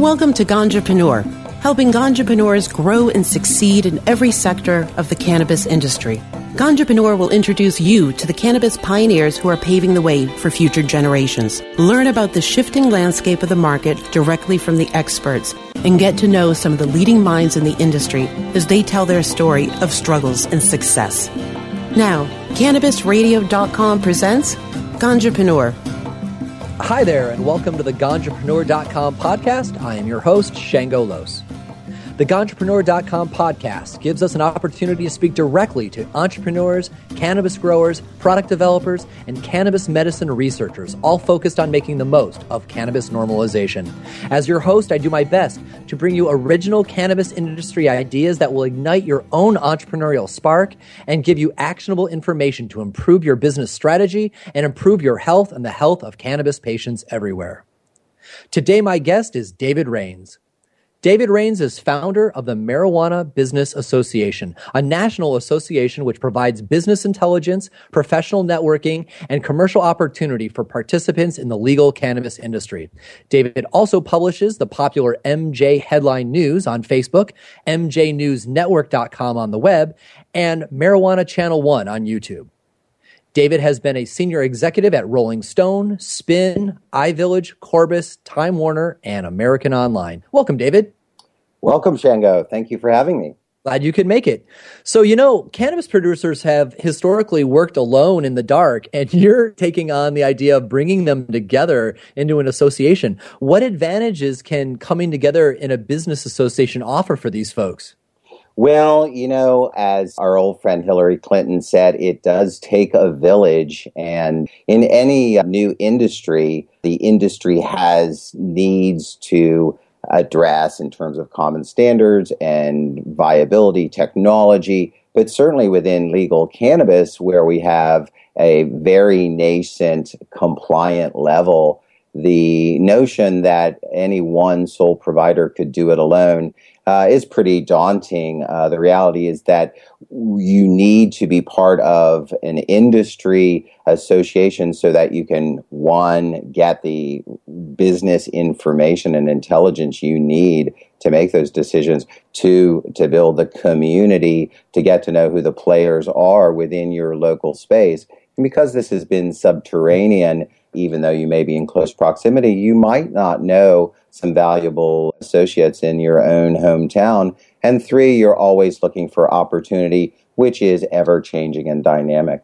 Welcome to Ganjapreneur, helping Ganjapreneurs grow and succeed in every sector of the cannabis industry. Ganjapreneur will introduce you to the cannabis pioneers who are paving the way for future generations. Learn about the shifting landscape of the market directly from the experts and get to know some of the leading minds in the industry as they tell their story of struggles and success. Now, CannabisRadio.com presents Ganjapreneur. Hi there, and welcome to the Ganjapreneur.com podcast. I am your host, Shango Los. The Ganjapreneur.com podcast gives us an opportunity to speak directly to entrepreneurs, cannabis growers, product developers, and cannabis medicine researchers, all focused on making the most of cannabis normalization. As your host, I do my best to bring you original cannabis industry ideas that will ignite your own entrepreneurial spark and give you actionable information to improve your business strategy and improve your health and the health of cannabis patients everywhere. Today, my guest is David Rheins. David Rheins is founder of the Marijuana Business Association, a national association which provides business intelligence, professional networking, and commercial opportunity for participants in the legal cannabis industry. David also publishes the popular MJ Headline News on Facebook, MJNewsNetwork.com on the web, and Marijuana Channel 1 on YouTube. David has been a senior executive at Rolling Stone, Spin, iVillage, Corbis, Time Warner, and American Online. Welcome, David. Welcome, Shango. Thank you for having me. Glad you could make it. So, you know, cannabis producers have historically worked alone in the dark, and you're taking on the idea of bringing them together into an association. What advantages can coming together in a business association offer for these folks? Well, you know, as our old friend Hillary Clinton said, it does take a village. And in any uh, new industry, the industry has needs to address in terms of common standards and viability technology. But certainly within legal cannabis, where we have a very nascent compliant level, the notion that any one sole provider could do it alone uh, is pretty daunting. Uh, the reality is that you need to be part of an industry association so that you can, one, get the business information and intelligence you need to make those decisions, two, to build the community, to get to know who the players are within your local space. And because this has been subterranean, even though you may be in close proximity, you might not know some valuable associates in your own hometown. And three, you're always looking for opportunity, which is ever changing and dynamic.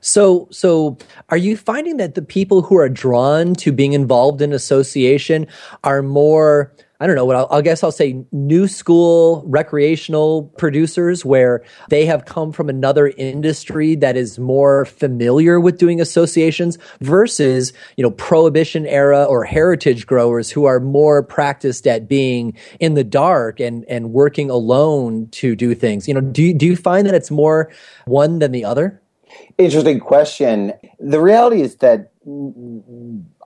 So, so are you finding that the people who are drawn to being involved in association are more I don't know what I'll, I guess I'll say new school recreational producers where they have come from another industry that is more familiar with doing associations versus, you know, prohibition era or heritage growers who are more practiced at being in the dark and, and working alone to do things. You know, do do you find that it's more one than the other? Interesting question. The reality is that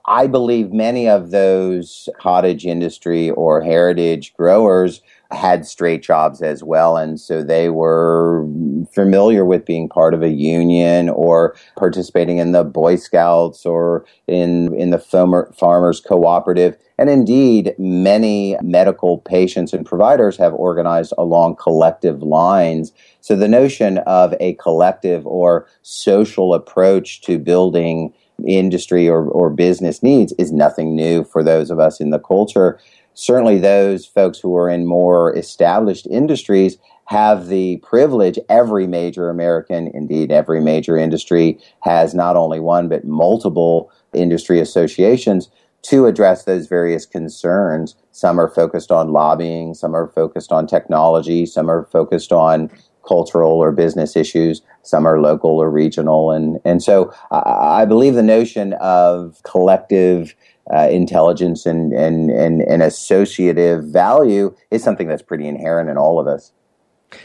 I believe many of those cottage industry or heritage growers had straight jobs as well. And so they were familiar with being part of a union or participating in the Boy Scouts or in, in the farmer, farmers cooperative. And indeed, many medical patients and providers have organized along collective lines. So the notion of a collective or social approach to building industry or, or business needs is nothing new for those of us in the culture. Certainly, those folks who are in more established industries have the privilege. Every major American, indeed, every major industry has not only one, but multiple industry associations to address those various concerns. Some are focused on lobbying, some are focused on technology, some are focused on cultural or business issues. Some are local or regional. And, and so I, I believe the notion of collective uh, intelligence and, and, and, and associative value is something that's pretty inherent in all of us.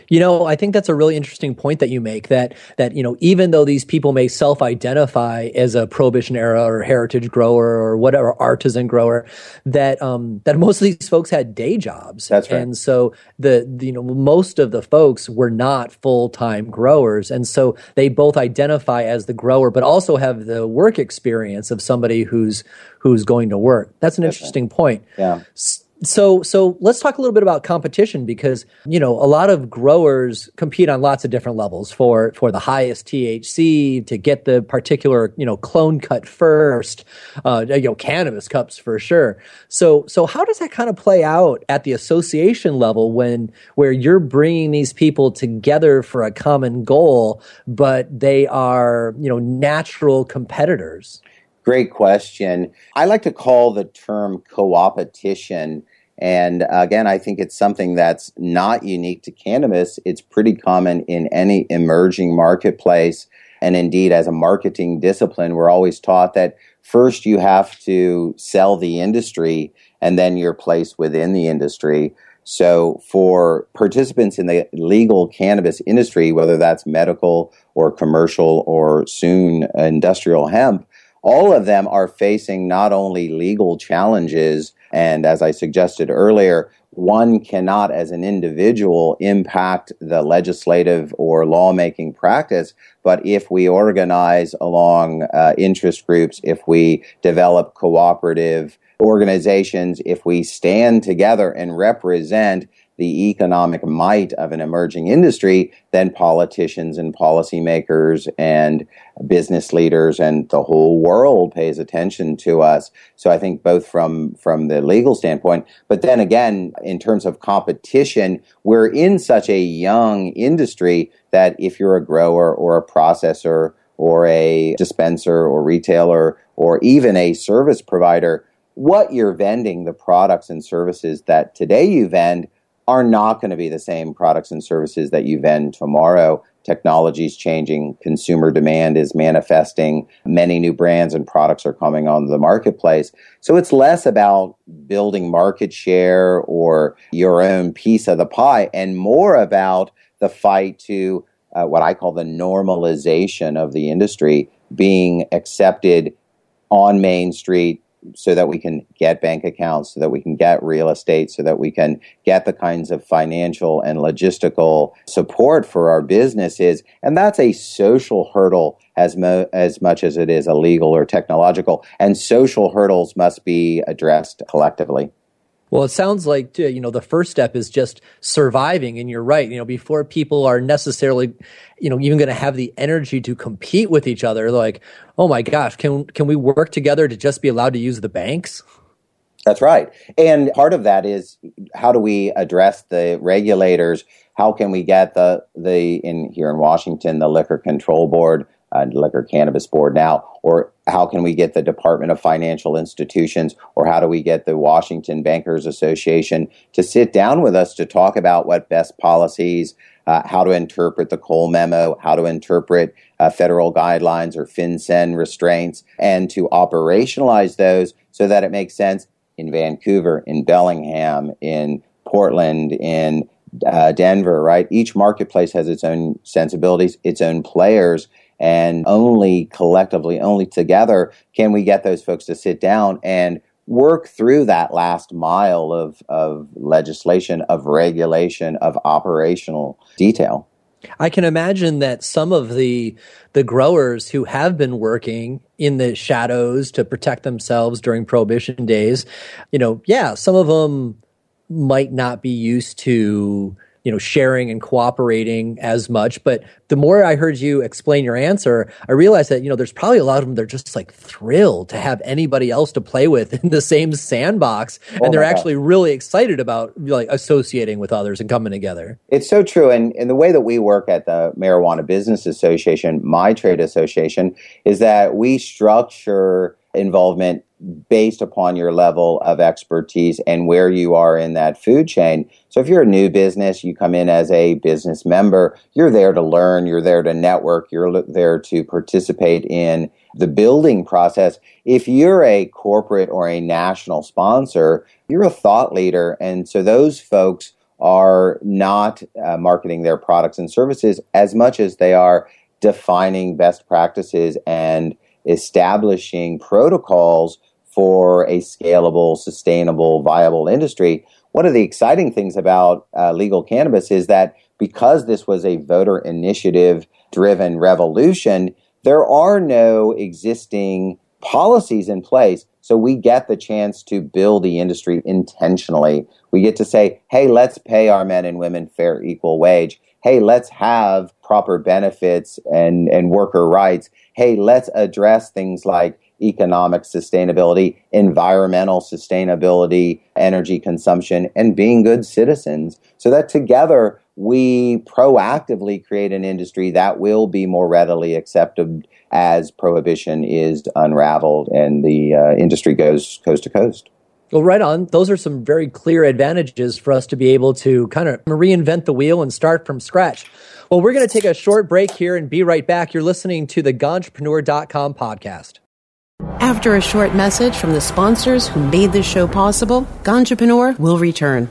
You know, I think that's a really interesting point that you make that that you know even though these people may self-identify as a prohibition era or heritage grower or whatever artisan grower that um that most of these folks had day jobs. That's right. And so the, the you know most of the folks were not full-time growers and so they both identify as the grower but also have the work experience of somebody who's who's going to work. That's an That's interesting right. point. Yeah So, so let's talk a little bit about competition because you know a lot of growers compete on lots of different levels for for the highest THC to get the particular you know clone cut first, uh, you know cannabis cups for sure. So, so how does that kind of play out at the association level when where you're bringing these people together for a common goal, but they are you know natural competitors? Great question. I like to call the term co-opetition and again, I think it's something that's not unique to cannabis. It's pretty common in any emerging marketplace. And indeed, as a marketing discipline, we're always taught that first you have to sell the industry and then your place within the industry. So, for participants in the legal cannabis industry, whether that's medical or commercial or soon industrial hemp, all of them are facing not only legal challenges, and as I suggested earlier, one cannot, as an individual, impact the legislative or lawmaking practice. But if we organize along uh, interest groups, if we develop cooperative organizations, if we stand together and represent the economic might of an emerging industry, then politicians and policymakers and business leaders and the whole world pays attention to us. So I think both from, from the legal standpoint, but then again, in terms of competition, we're in such a young industry that if you're a grower or a processor or a dispenser or retailer or even a service provider, what you're vending, the products and services that today you vend are not going to be the same products and services that you vend tomorrow. Technology is changing, consumer demand is manifesting, many new brands and products are coming on the marketplace. So it's less about building market share or your own piece of the pie and more about the fight to uh, what I call the normalization of the industry being accepted on Main Street so that we can get bank accounts, so that we can get real estate, so that we can get the kinds of financial and logistical support for our businesses. And that's a social hurdle as, mo- as much as it is a legal or technological. And social hurdles must be addressed collectively. Well, it sounds like uh, you know the first step is just surviving, and you're right. You know, before people are necessarily, you know, even going to have the energy to compete with each other. Like, oh my gosh, can can we work together to just be allowed to use the banks? That's right, and part of that is how do we address the regulators? How can we get the the in here in Washington the Liquor Control Board uh, Liquor Cannabis Board now, or how can we get the Department of Financial Institutions, or how do we get the Washington Bankers Association to sit down with us to talk about what best policies, uh, how to interpret the Cole memo, how to interpret uh, federal guidelines or FinCEN restraints, and to operationalize those so that it makes sense in Vancouver, in Bellingham, in Portland, in uh, Denver, right? Each marketplace has its own sensibilities, its own players, and only collectively, only together can we get those folks to sit down and work through that last mile of, of legislation, of regulation, of operational detail. I can imagine that some of the the growers who have been working in the shadows to protect themselves during prohibition days, you know, yeah, some of them might not be used to you know sharing and cooperating as much. But the more i heard you explain your answer i realized that you know there's probably a lot of them they're just like thrilled to have anybody else to play with in the same sandbox. Oh and they're actually God. really excited about like associating with others and coming together. It's so true. And, and the way that we work at the marijuana business association my trade association is that we structure involvement based upon your level of expertise and where you are in that food chain. So if you're a new business, you come in as a business member, you're there to learn, you're there to network, you're there to participate in the building process. If you're a corporate or a national sponsor, you're a thought leader. And so those folks are not uh, marketing their products and services as much as they are defining best practices and establishing protocols for a scalable, sustainable, viable industry. One of the exciting things about uh, legal cannabis is that because this was a voter initiative driven revolution, there are no existing policies in place so we get the chance to build the industry intentionally. We get to say, hey, let's pay our men and women fair, equal wage. Hey, let's have proper benefits and, and worker rights. Hey, let's address things like economic sustainability, environmental sustainability, energy consumption, and being good citizens so that together we proactively create an industry that will be more readily accepted as prohibition is unraveled and the uh, industry goes coast to coast. Well, right on. Those are some very clear advantages for us to be able to kind of reinvent the wheel and start from scratch. Well, we're going to take a short break here and be right back. You're listening to the Ganjapreneur.com podcast. After a short message from the sponsors who made this show possible, Ganjapreneur will return.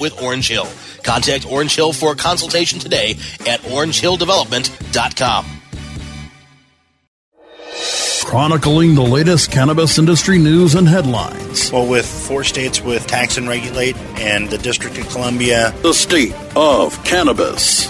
with Orange Hill. Contact Orange Hill for a consultation today at orangehilldevelopment.com. Chronicling the latest cannabis industry news and headlines. Well, with four states with tax and regulate and the District of Columbia, the state of cannabis.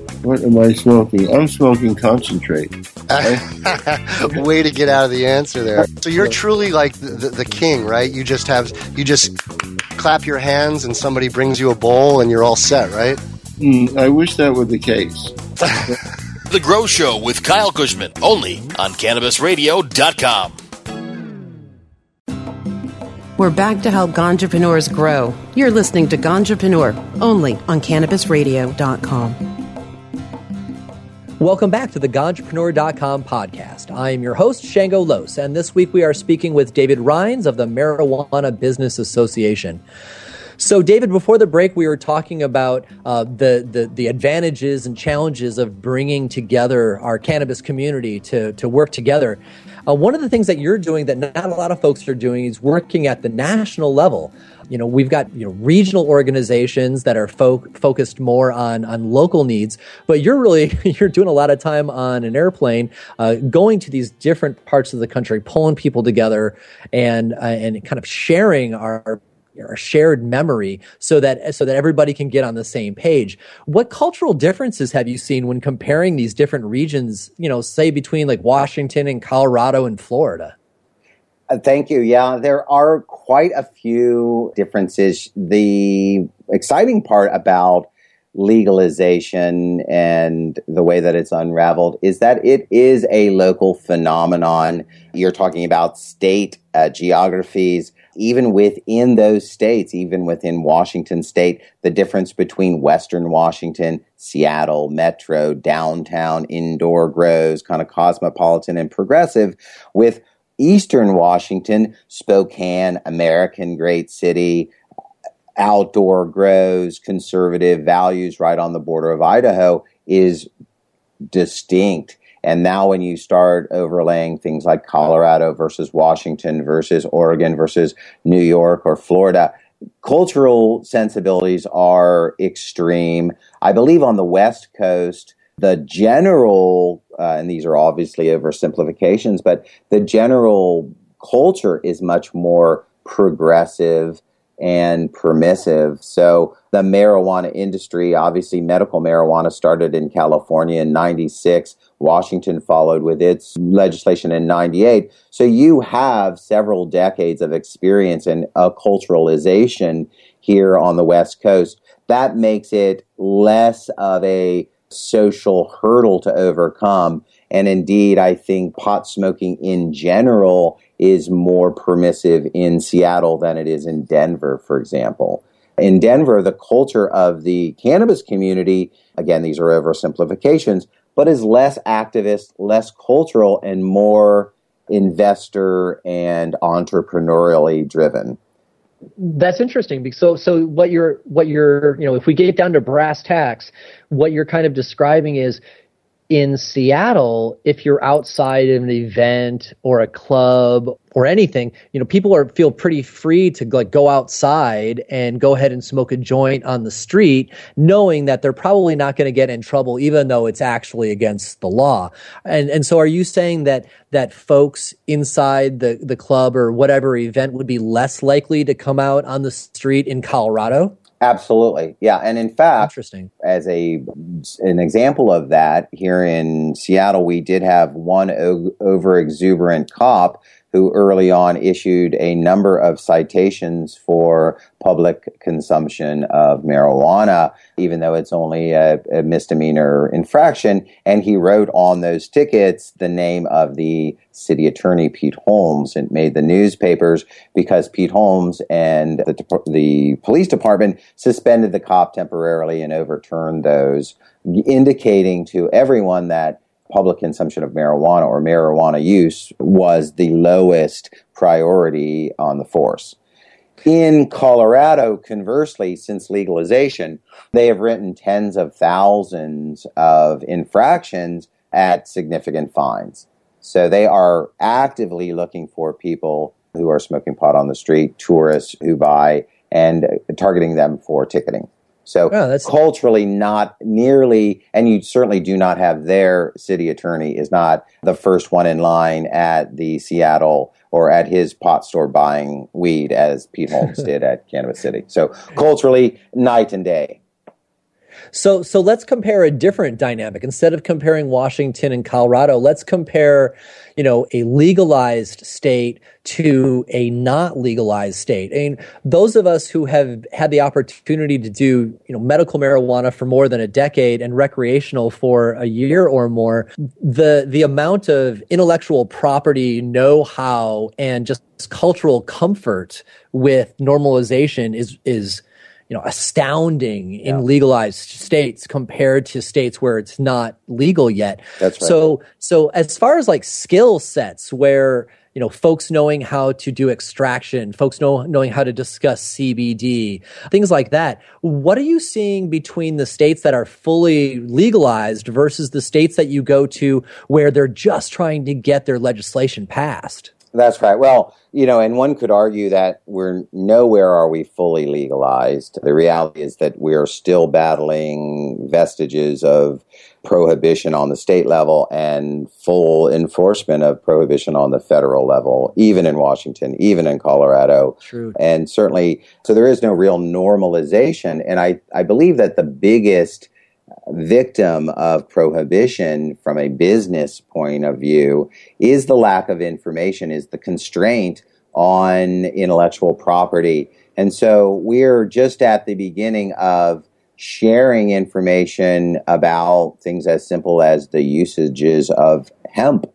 What am I smoking? I'm smoking concentrate. Way to get out of the answer there. So you're truly like the, the, the, king, right? You just have you just clap your hands and somebody brings you a bowl and you're all set, right? Mm, I wish that were the case. the Grow Show with Kyle Kushman, only on CannabisRadio.com. We're back to help Ganjapreneurs grow. You're listening to Ganjapreneur, only on CannabisRadio.com. Welcome back to the Ganjapreneur.com podcast. I am your host, Shango Los, and this week we are speaking with David Rheins of the Marijuana Business Association. So, David, before the break, we were talking about uh, the, the, the advantages and challenges of bringing together our cannabis community to to work together. Uh, one of the things that you're doing that not a lot of folks are doing is working at the national level. You know, we've got you know regional organizations that are fo- focused more on on local needs, but you're really you're doing a lot of time on an airplane, uh, going to these different parts of the country, pulling people together, and uh, and kind of sharing our shared memory so that so that everybody can get on the same page. What cultural differences have you seen when comparing these different regions, you know, say between like Washington and Colorado and Florida? Uh, thank you. Yeah, there are quite a few differences. The exciting part about legalization and the way that it's unraveled is that it is a local phenomenon. You're talking about state uh, geographies even within those states, even within Washington state, the difference between Western Washington, Seattle, Metro, downtown, indoor grows, kind of cosmopolitan and progressive, with Eastern Washington, Spokane, American great city, outdoor grows, conservative values right on the border of Idaho is distinct and now when you start overlaying things like Colorado versus Washington versus Oregon versus New York or Florida, cultural sensibilities are extreme. I believe on the West Coast, the general, uh, and these are obviously oversimplifications, but the general culture is much more progressive and permissive. So the marijuana industry, obviously medical marijuana started in California in 96. Washington followed with its legislation in 98. So you have several decades of experience in acculturalization here on the West Coast. That makes it less of a social hurdle to overcome. And indeed, I think pot smoking in general is more permissive in Seattle than it is in Denver, for example. In Denver, the culture of the cannabis community, again, these are oversimplifications, but is less activist, less cultural, and more investor and entrepreneurially driven. That's interesting. So, so what you're, what you're, you know, if we get down to brass tacks, what you're kind of describing is in Seattle, if you're outside of an event or a club or anything, you know, people are feel pretty free to like go outside and go ahead and smoke a joint on the street, knowing that they're probably not going to get in trouble, even though it's actually against the law. And and so, are you saying that that folks inside the the club or whatever event would be less likely to come out on the street in Colorado? Absolutely, yeah. And in fact, interesting. As a an example of that, here in Seattle, we did have one o- over exuberant cop who early on issued a number of citations for public consumption of marijuana, even though it's only a, a, misdemeanor infraction. And he wrote on those tickets the name of the city attorney, Pete Holmes, and made the newspapers because Pete Holmes and the, the police department suspended the cop temporarily and overturned those, indicating to everyone that public consumption of marijuana or marijuana use was the lowest priority on the force. In Colorado, conversely, since legalization, they have written tens of thousands of infractions at significant fines. So they are actively looking for people who are smoking pot on the street, tourists who buy, and targeting them for ticketing. So oh, that's culturally not nearly, and you certainly do not have their city attorney is not the first one in line at the Seattle or at his pot store buying weed as Pete Holmes did at Cannabis City. So culturally, night and day. So so let's compare a different dynamic. Instead of comparing Washington and Colorado, let's compare, you know, a legalized state to a not legalized state. I mean, those of us who have had the opportunity to do, you know, medical marijuana for more than a decade and recreational for a year or more, the the amount of intellectual property, know-how, and just cultural comfort with normalization is is you know astounding yeah. in legalized states compared to states where it's not legal yet. That's right. So so as far as like skill sets where you know folks knowing how to do extraction folks know knowing how to discuss cbd things like that what are you seeing between the states that are fully legalized versus the states that you go to where they're just trying to get their legislation passed that's right. Well, you know, and one could argue that we're nowhere are we fully legalized. The reality is that we are still battling vestiges of prohibition on the state level and full enforcement of prohibition on the federal level, even in Washington, even in Colorado. True. And certainly, so there is no real normalization. And I, I believe that the biggest victim of prohibition from a business point of view is the lack of information, is the constraint on intellectual property. And so we're just at the beginning of sharing information about things as simple as the usages of hemp.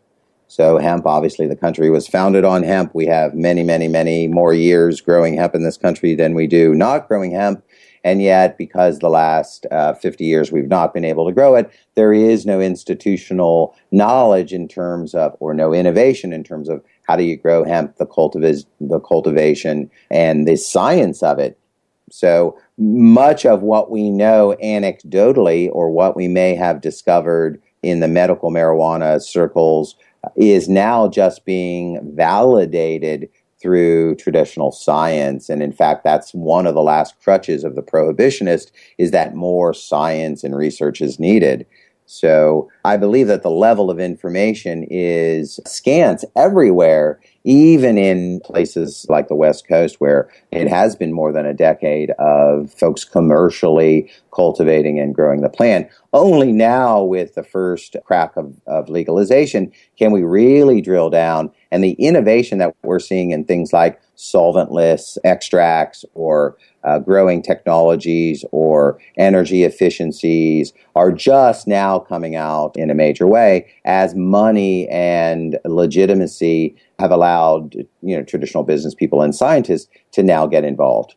So hemp, obviously the country was founded on hemp. We have many, many, many more years growing hemp in this country than we do not growing hemp. And yet, because the last uh, 50 years we've not been able to grow it, there is no institutional knowledge in terms of, or no innovation in terms of how do you grow hemp, the, cultiv- the cultivation, and the science of it. So much of what we know anecdotally, or what we may have discovered in the medical marijuana circles, is now just being validated through traditional science. And in fact, that's one of the last crutches of the prohibitionist is that more science and research is needed. So I believe that the level of information is scant everywhere even in places like the West Coast, where it has been more than a decade of folks commercially cultivating and growing the plant. Only now, with the first crack of, of legalization, can we really drill down. And the innovation that we're seeing in things like solventless extracts or uh, growing technologies or energy efficiencies are just now coming out in a major way as money and legitimacy have allowed you know traditional business people and scientists to now get involved.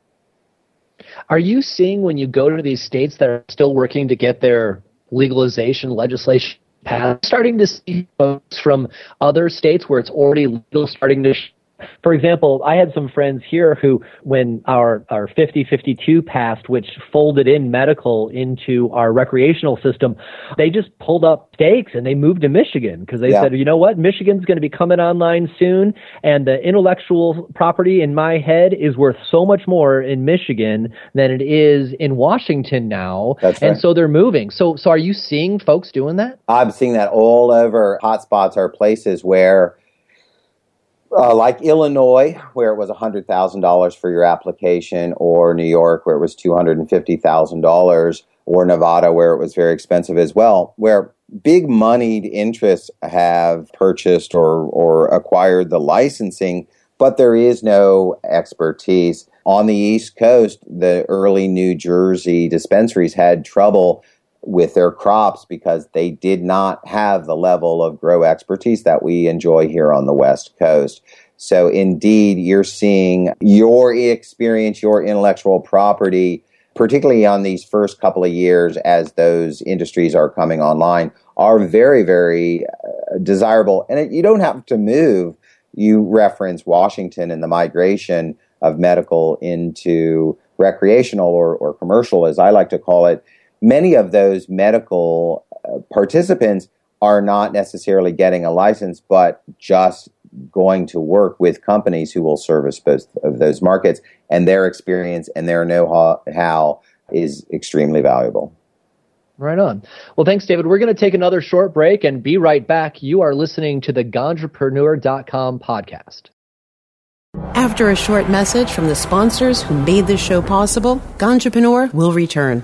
Are you seeing when you go to these states that are still working to get their legalization legislation passed, starting to see folks from other states where it's already legal starting to for example, I had some friends here who, when our, our 5052 passed, which folded in medical into our recreational system, they just pulled up stakes and they moved to Michigan because they yeah. said, you know what, Michigan's going to be coming online soon, and the intellectual property in my head is worth so much more in Michigan than it is in Washington now. That's right. And so they're moving. So, so are you seeing folks doing that? I'm seeing that all over. Hotspots are places where uh, like Illinois, where it was $100,000 for your application, or New York, where it was $250,000, or Nevada, where it was very expensive as well, where big moneyed interests have purchased or, or acquired the licensing, but there is no expertise. On the East Coast, the early New Jersey dispensaries had trouble with their crops because they did not have the level of grow expertise that we enjoy here on the West Coast. So indeed, you're seeing your experience, your intellectual property, particularly on these first couple of years as those industries are coming online, are very, very uh, desirable. And you don't have to move. You reference Washington and the migration of medical into recreational or, or commercial, as I like to call it many of those medical uh, participants are not necessarily getting a license, but just going to work with companies who will service both of those markets, and their experience and their know-how is extremely valuable. Right on. Well, thanks, David. We're going to take another short break and be right back. You are listening to the Ganjapreneur.com podcast. After a short message from the sponsors who made this show possible, Ganjapreneur will return.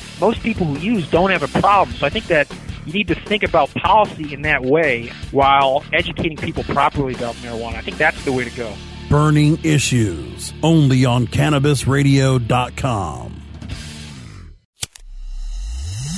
most people who use don't have a problem. So I think that you need to think about policy in that way while educating people properly about marijuana. I think that's the way to go burning issues only on cannabisradio.com.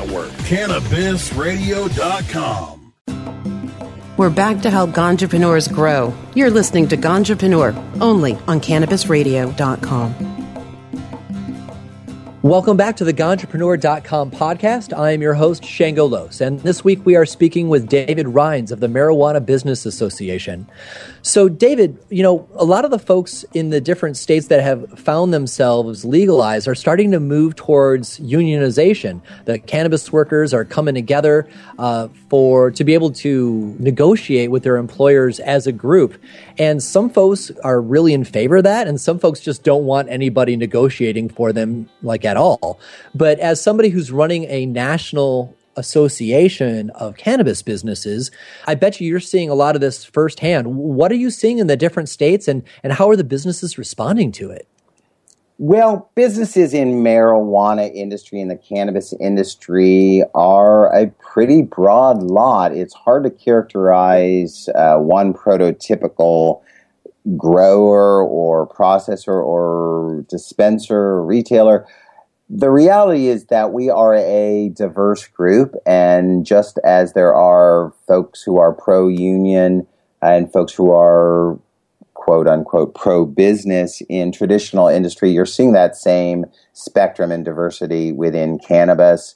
cannabisradio.com. We're back to help ganjapreneurs grow. You're listening to Ganjapreneur only on cannabisradio.com. Welcome back to the Ganjapreneur.com podcast. I am your host, Shango Los, and this week we are speaking with David Rheins of the Marijuana Business Association. So, David, you know, a lot of the folks in the different states that have found themselves legalized are starting to move towards unionization. The cannabis workers are coming together uh, for to be able to negotiate with their employers as a group, and some folks are really in favor of that, and some folks just don't want anybody negotiating for them, like at all. But as somebody who's running a national association of cannabis businesses, I bet you you're seeing a lot of this firsthand. What are you seeing in the different states and, and how are the businesses responding to it? Well, businesses in marijuana industry and the cannabis industry are a pretty broad lot. It's hard to characterize uh, one prototypical grower or processor or dispenser or retailer the reality is that we are a diverse group, and just as there are folks who are pro union and folks who are quote unquote pro business in traditional industry, you're seeing that same spectrum and diversity within cannabis.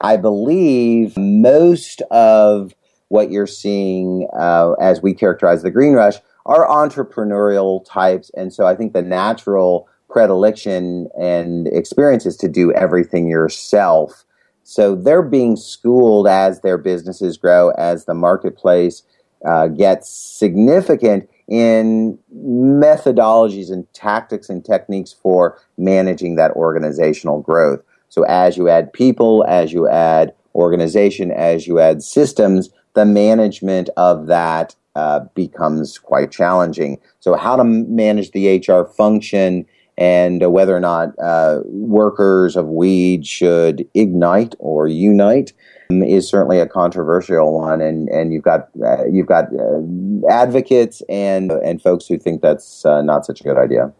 I believe most of what you're seeing uh, as we characterize the green rush are entrepreneurial types, and so I think the natural predilection and experiences to do everything yourself. So they're being schooled as their businesses grow, as the marketplace uh, gets significant in methodologies and tactics and techniques for managing that organizational growth. So as you add people, as you add organization, as you add systems, the management of that uh, becomes quite challenging. So how to manage the HR function and whether or not uh, workers of weed should ignite or unite um, is certainly a controversial one, and, and you've got uh, you've got uh, advocates and and folks who think that's uh, not such a good idea.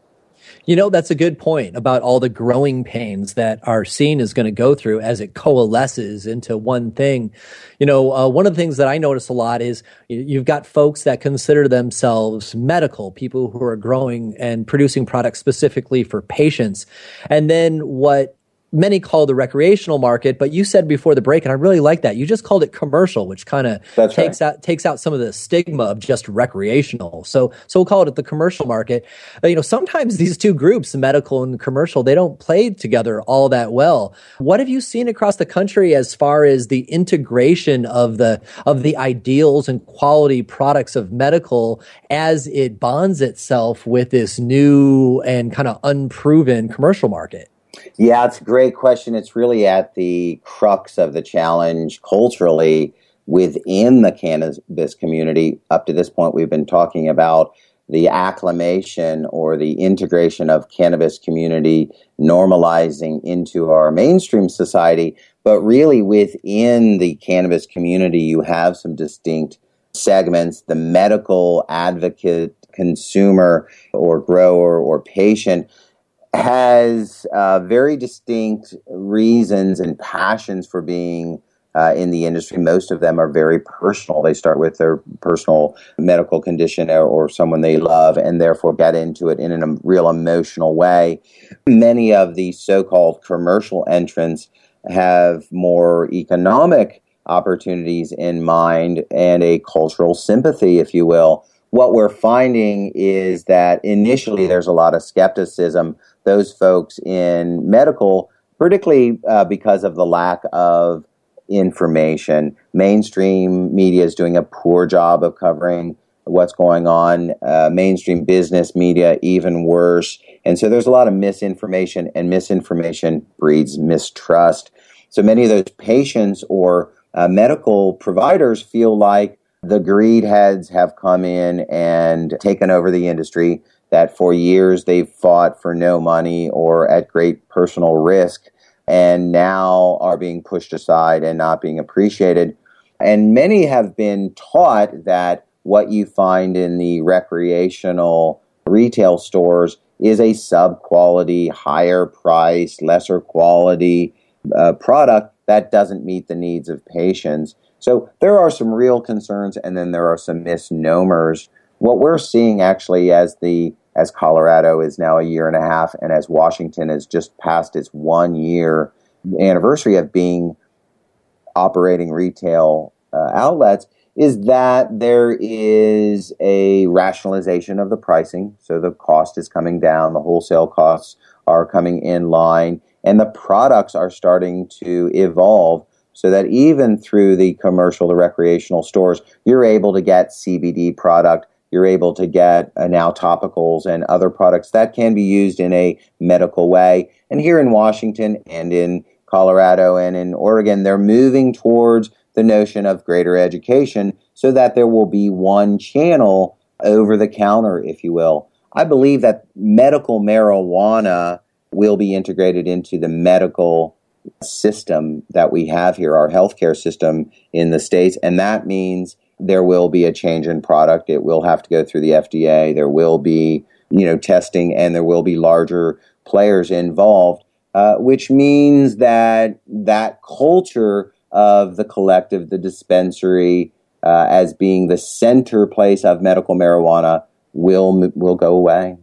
You know, that's a good point about all the growing pains that our scene is going to go through as it coalesces into one thing. You know, uh, one of the things that I notice a lot is you've got folks that consider themselves medical, people who are growing and producing products specifically for patients. And then what many call the recreational market, but you said before the break, and I really like that. You just called it commercial, which kind of takes right. out takes out some of the stigma of just recreational. So so we'll call it the commercial market. Uh, you know, sometimes these two groups, medical and commercial, they don't play together all that well. What have you seen across the country as far as the integration of the of the ideals and quality products of medical as it bonds itself with this new and kind of unproven commercial market? Yeah, it's a great question. It's really at the crux of the challenge culturally within the cannabis community. Up to this point, we've been talking about the acclimation or the integration of cannabis community normalizing into our mainstream society. But really, within the cannabis community, you have some distinct segments the medical advocate, consumer, or grower, or patient has uh, very distinct reasons and passions for being uh, in the industry. Most of them are very personal. They start with their personal medical condition or, or someone they love and therefore get into it in a real emotional way. Many of the so called commercial entrants have more economic opportunities in mind and a cultural sympathy, if you will. What we're finding is that initially there's a lot of skepticism those folks in medical, particularly uh, because of the lack of information. Mainstream media is doing a poor job of covering what's going on. Uh, mainstream business media, even worse. And so there's a lot of misinformation, and misinformation breeds mistrust. So many of those patients or uh, medical providers feel like the greed heads have come in and taken over the industry that for years they've fought for no money or at great personal risk and now are being pushed aside and not being appreciated. And many have been taught that what you find in the recreational retail stores is a sub quality, higher price, lesser quality uh, product that doesn't meet the needs of patients. So there are some real concerns, and then there are some misnomers. What we're seeing actually as the as Colorado is now a year and a half, and as Washington has just passed its one year anniversary of being operating retail uh, outlets, is that there is a rationalization of the pricing. So the cost is coming down, the wholesale costs are coming in line, and the products are starting to evolve so that even through the commercial, the recreational stores, you're able to get CBD product. You're able to get uh, now topicals and other products that can be used in a medical way. And here in Washington and in Colorado and in Oregon, they're moving towards the notion of greater education so that there will be one channel over the counter, if you will. I believe that medical marijuana will be integrated into the medical system that we have here, our healthcare system in the States. And that means there will be a change in product. It will have to go through the FDA. There will be, you know, testing and there will be larger players involved, uh, which means that that culture of the collective, the dispensary, uh, as being the center place of medical marijuana will will go away.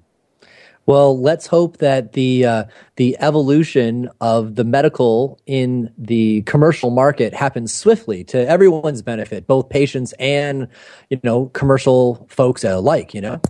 Well, let's hope that the uh, the evolution of the medical in the commercial market happens swiftly to everyone's benefit, both patients and you know commercial folks alike. You know.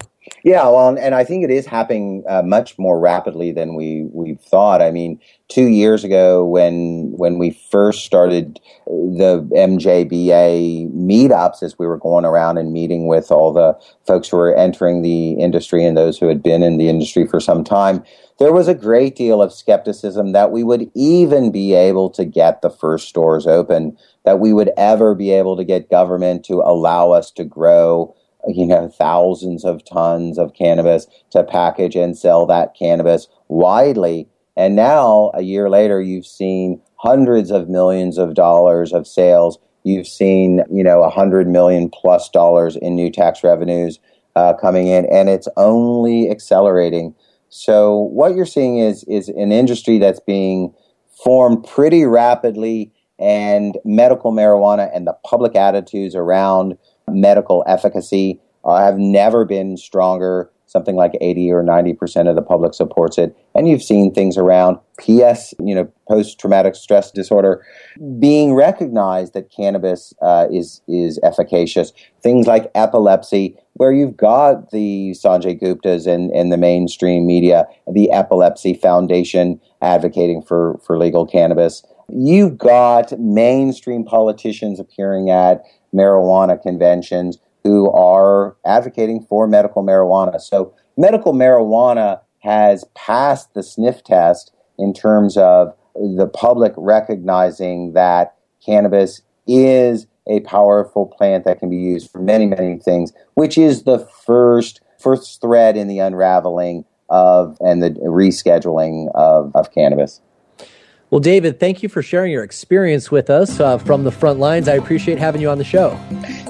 Yeah, well, and I think it is happening uh, much more rapidly than we we thought. I mean, two years ago, when when we first started the MJBA meetups, as we were going around and meeting with all the folks who were entering the industry and those who had been in the industry for some time, there was a great deal of skepticism that we would even be able to get the first stores open, that we would ever be able to get government to allow us to grow you know, thousands of tons of cannabis to package and sell that cannabis widely. And now, a year later, you've seen hundreds of millions of dollars of sales. You've seen, you know, a hundred million plus dollars in new tax revenues uh, coming in, and it's only accelerating. So, what you're seeing is is an industry that's being formed pretty rapidly, and medical marijuana and the public attitudes around medical efficacy uh, have never been stronger. Something like 80 or 90% of the public supports it. And you've seen things around PS, you know, post traumatic stress disorder, being recognized that cannabis uh, is, is efficacious. Things like epilepsy, where you've got the Sanjay Guptas and, and the mainstream media, the Epilepsy Foundation advocating for, for legal cannabis. You've got mainstream politicians appearing at marijuana conventions who are advocating for medical marijuana. So, medical marijuana has passed the sniff test in terms of the public recognizing that cannabis is a powerful plant that can be used for many, many things, which is the first first thread in the unraveling of and the rescheduling of, of cannabis. Well, David, thank you for sharing your experience with us uh, from the front lines. I appreciate having you on the show.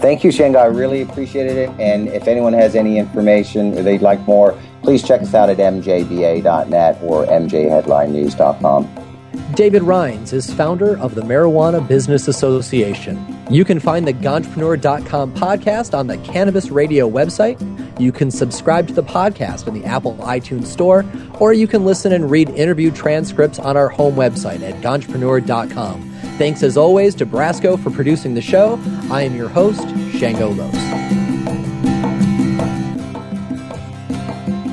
Thank you, Shango. I really appreciated it. And if anyone has any information or they'd like more, please check us out at mjba.net or mjheadlinenews.com. David Rheins is founder of the Marijuana Business Association. You can find the Ganjapreneur.com podcast on the Cannabis Radio website. You can subscribe to the podcast in the Apple iTunes Store, or you can listen and read interview transcripts on our home website at Ganjapreneur.com. Thanks as always to Brasco for producing the show. I am your host, Shango Los.